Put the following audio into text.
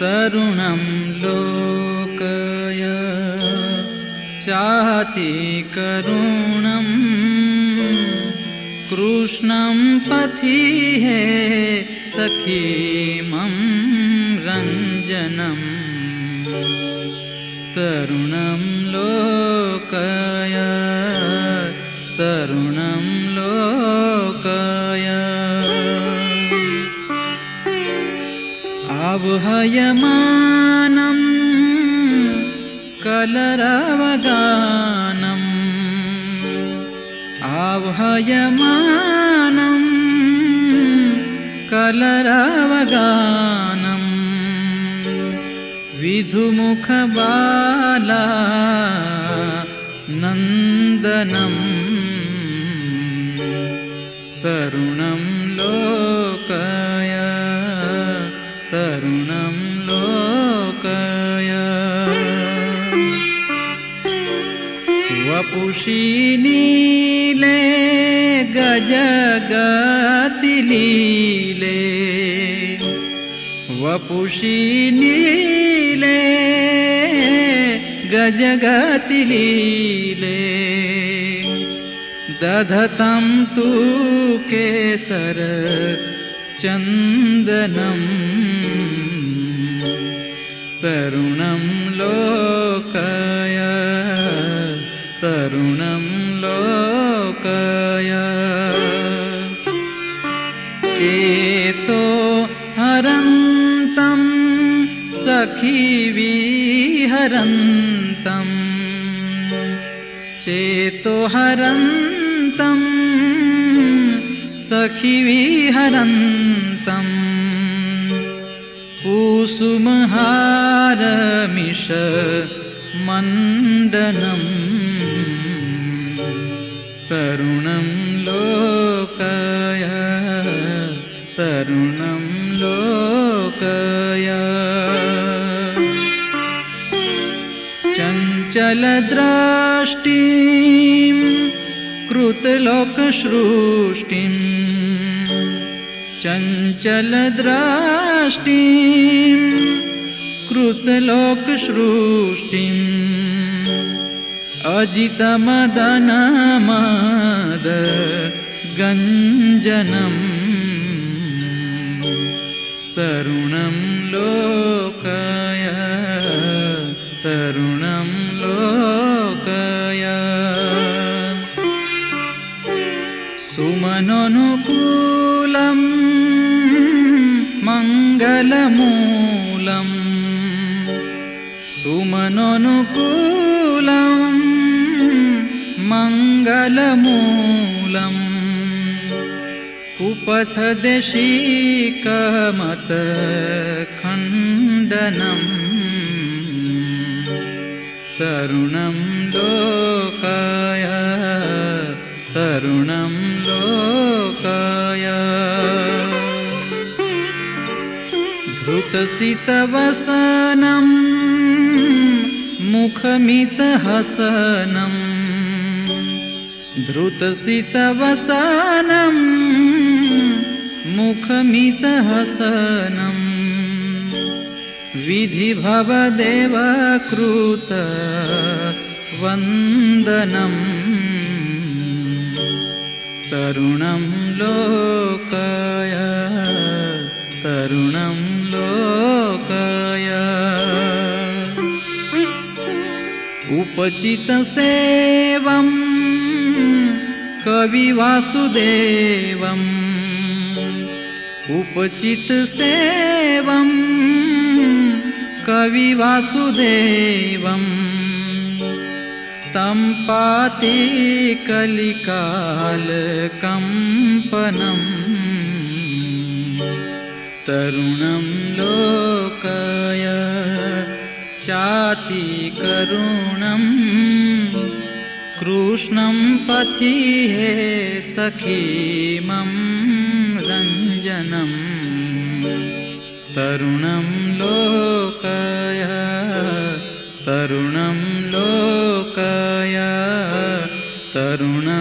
तरुणं लोकय चाति करुणम् कृष्णं पथि हे सखीमं रञ्जनम् तरुणं लोकय तरुणं लोकय। आवहयमानं कलरवगानम् आवहयमानं कलरवगानम् विधुमुखबाला नन्दनम् तरुणं लोकय तरुणं लोकय। वपुषि नीले गजगतिलीले वपुषि नीले गजगतिलीले दधतं तु केसर चन्दनम् तरुणं लोकय तरुणं लोकय। चेतो हरन्तं सखीविहरन्तम् चेतो हरन्तं सखिविहरन्तम् कुसुमहारमिष मण्डनम् तरुणं लोकय तरुणं लोकय। चञ्चलद्रष्टिं कृतलोकसृष्टिम्। चञ्चलद्रष्टिं कृतलोकसृष्टिम्। अजितमदनमद गञ्जनम् तरुणं लोकय तरुणं लोकय। सुमननुकूलं मङ्गलमूलम् सुमननुकूलं मङ्गलमूलम् कुपथदेशीकमतखण्डनम् तरुणं लोकाय तरुणं लोकाय। धृतसितवसनं मुखमितहसनम्। धृतसितवसनं मुखमितहसनम्। विधिभवदेव कृत वन्दनम्। तरुणं लोकय तरुणं लोकय। उपचितसेवं कविवासुदेवम् उपचितसेवं कविवासुदेवम् तं पाति कलिकालकम्पनम्। तरुणं लोकय चाति करुणम्। कृष्णं पथि हे सखीमं तरुणं लोकय तरुणं लोकय तरुण